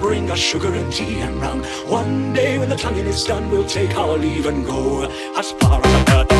bring us sugar and tea and rum. One day when the tonguing is done, we'll take our leave and go as far as the